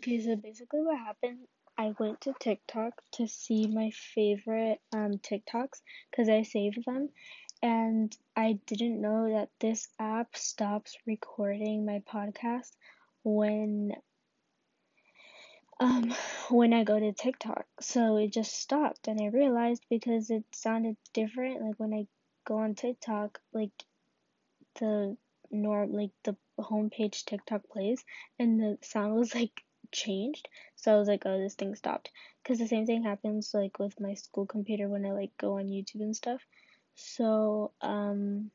Okay, so basically what happened, I went to TikTok to see my favorite um TikToks because I saved them and I didn't know that this app stops recording my podcast when um when I go to TikTok. So it just stopped and I realized because it sounded different like when I go on TikTok like the norm like the homepage TikTok plays and the sound was like changed. So I was like, oh, this thing stopped. Because the same thing happens like with my school computer when I like go on YouTube and stuff. So um,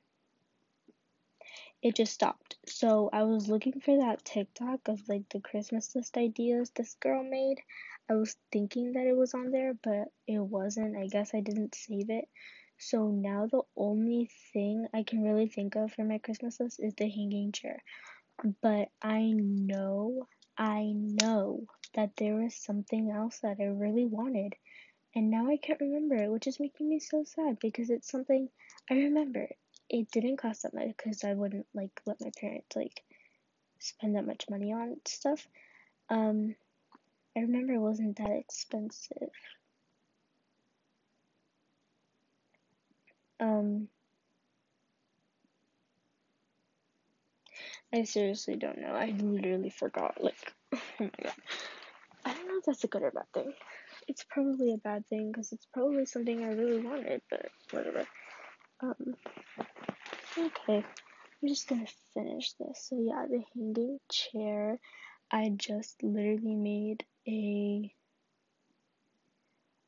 it just stopped. So I was looking for that TikTok of like the Christmas list ideas this girl made. I was thinking that it was on there, but it wasn't. I guess I didn't save it. So now the only thing I can really think of for my Christmas list is the hanging chair. But I know I know that there was something else that I really wanted, and now I can't remember it, which is making me so sad because it's something I remember. It didn't cost that much because I wouldn't like let my parents like spend that much money on stuff. Um, I remember it wasn't that expensive. Um, I seriously don't know. I literally forgot. Like, oh my god. I don't know if that's a good or bad thing. It's probably a bad thing because it's probably something I really wanted, but whatever. Um, okay. I'm just gonna finish this. So, yeah, the hanging chair. I just literally made a.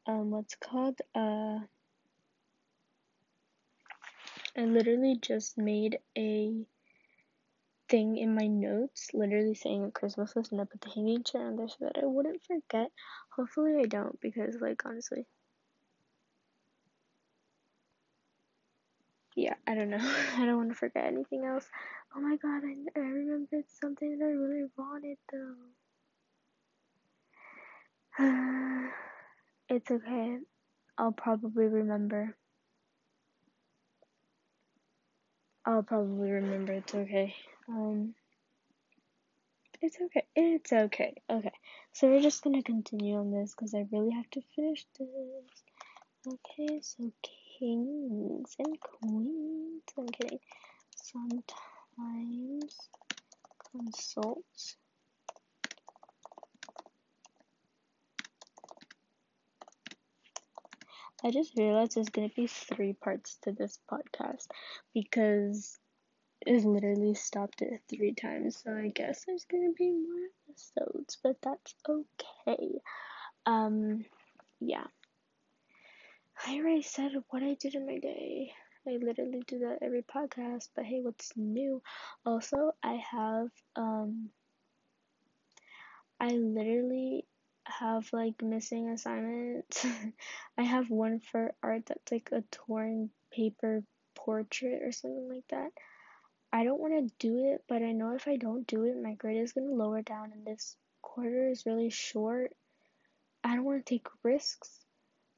Um, what's called? Uh, I literally just made a thing in my notes, literally saying a Christmas list, and I put the hanging chair on there so that I wouldn't forget. Hopefully, I don't because, like, honestly, yeah, I don't know. I don't want to forget anything else. Oh my god, I, I remembered something that I really wanted though. it's okay. I'll probably remember. I'll probably remember. It's okay. Um, it's okay. It's okay. Okay. So we're just gonna continue on this because I really have to finish this. Okay, so kings and queens. I'm kidding. Sometimes consults. I just realized there's gonna be three parts to this podcast because it literally stopped it three times, so I guess there's gonna be more episodes, but that's okay. Um, yeah. I already said what I did in my day. I literally do that every podcast, but hey, what's new? Also, I have, um, I literally have like missing assignments. I have one for art that's like a torn paper portrait or something like that. I don't want to do it, but I know if I don't do it, my grade is going to lower down, and this quarter is really short. I don't want to take risks,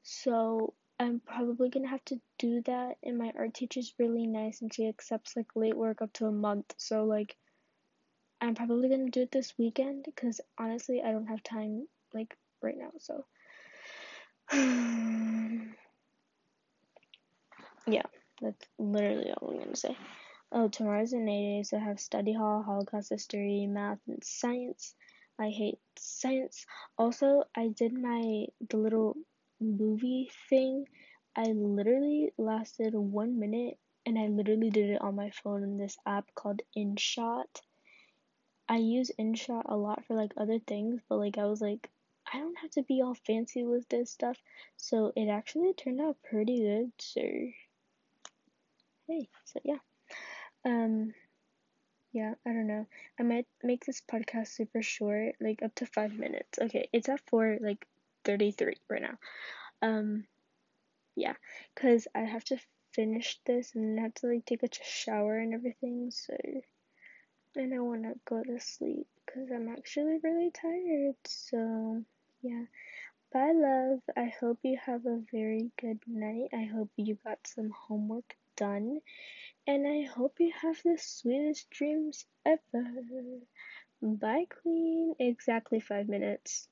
so I'm probably going to have to do that. And my art teacher's really nice, and she accepts like late work up to a month, so like I'm probably going to do it this weekend because honestly, I don't have time like right now, so. yeah, that's literally all I'm to say. Oh, tomorrow's an A day, so I have study hall, Holocaust history, math, and science. I hate science. Also, I did my the little movie thing. I literally lasted one minute, and I literally did it on my phone in this app called InShot. I use InShot a lot for like other things, but like I was like, I don't have to be all fancy with this stuff, so it actually turned out pretty good. So, hey, so yeah. Um, yeah, I don't know. I might make this podcast super short, like up to five minutes. Okay, it's at four, like 33 right now. Um, yeah, because I have to finish this and I have to like take a shower and everything, so. And I want to go to sleep because I'm actually really tired, so yeah. Bye, love. I hope you have a very good night. I hope you got some homework done and I hope you have the sweetest dreams ever. Bye, Queen. Exactly five minutes.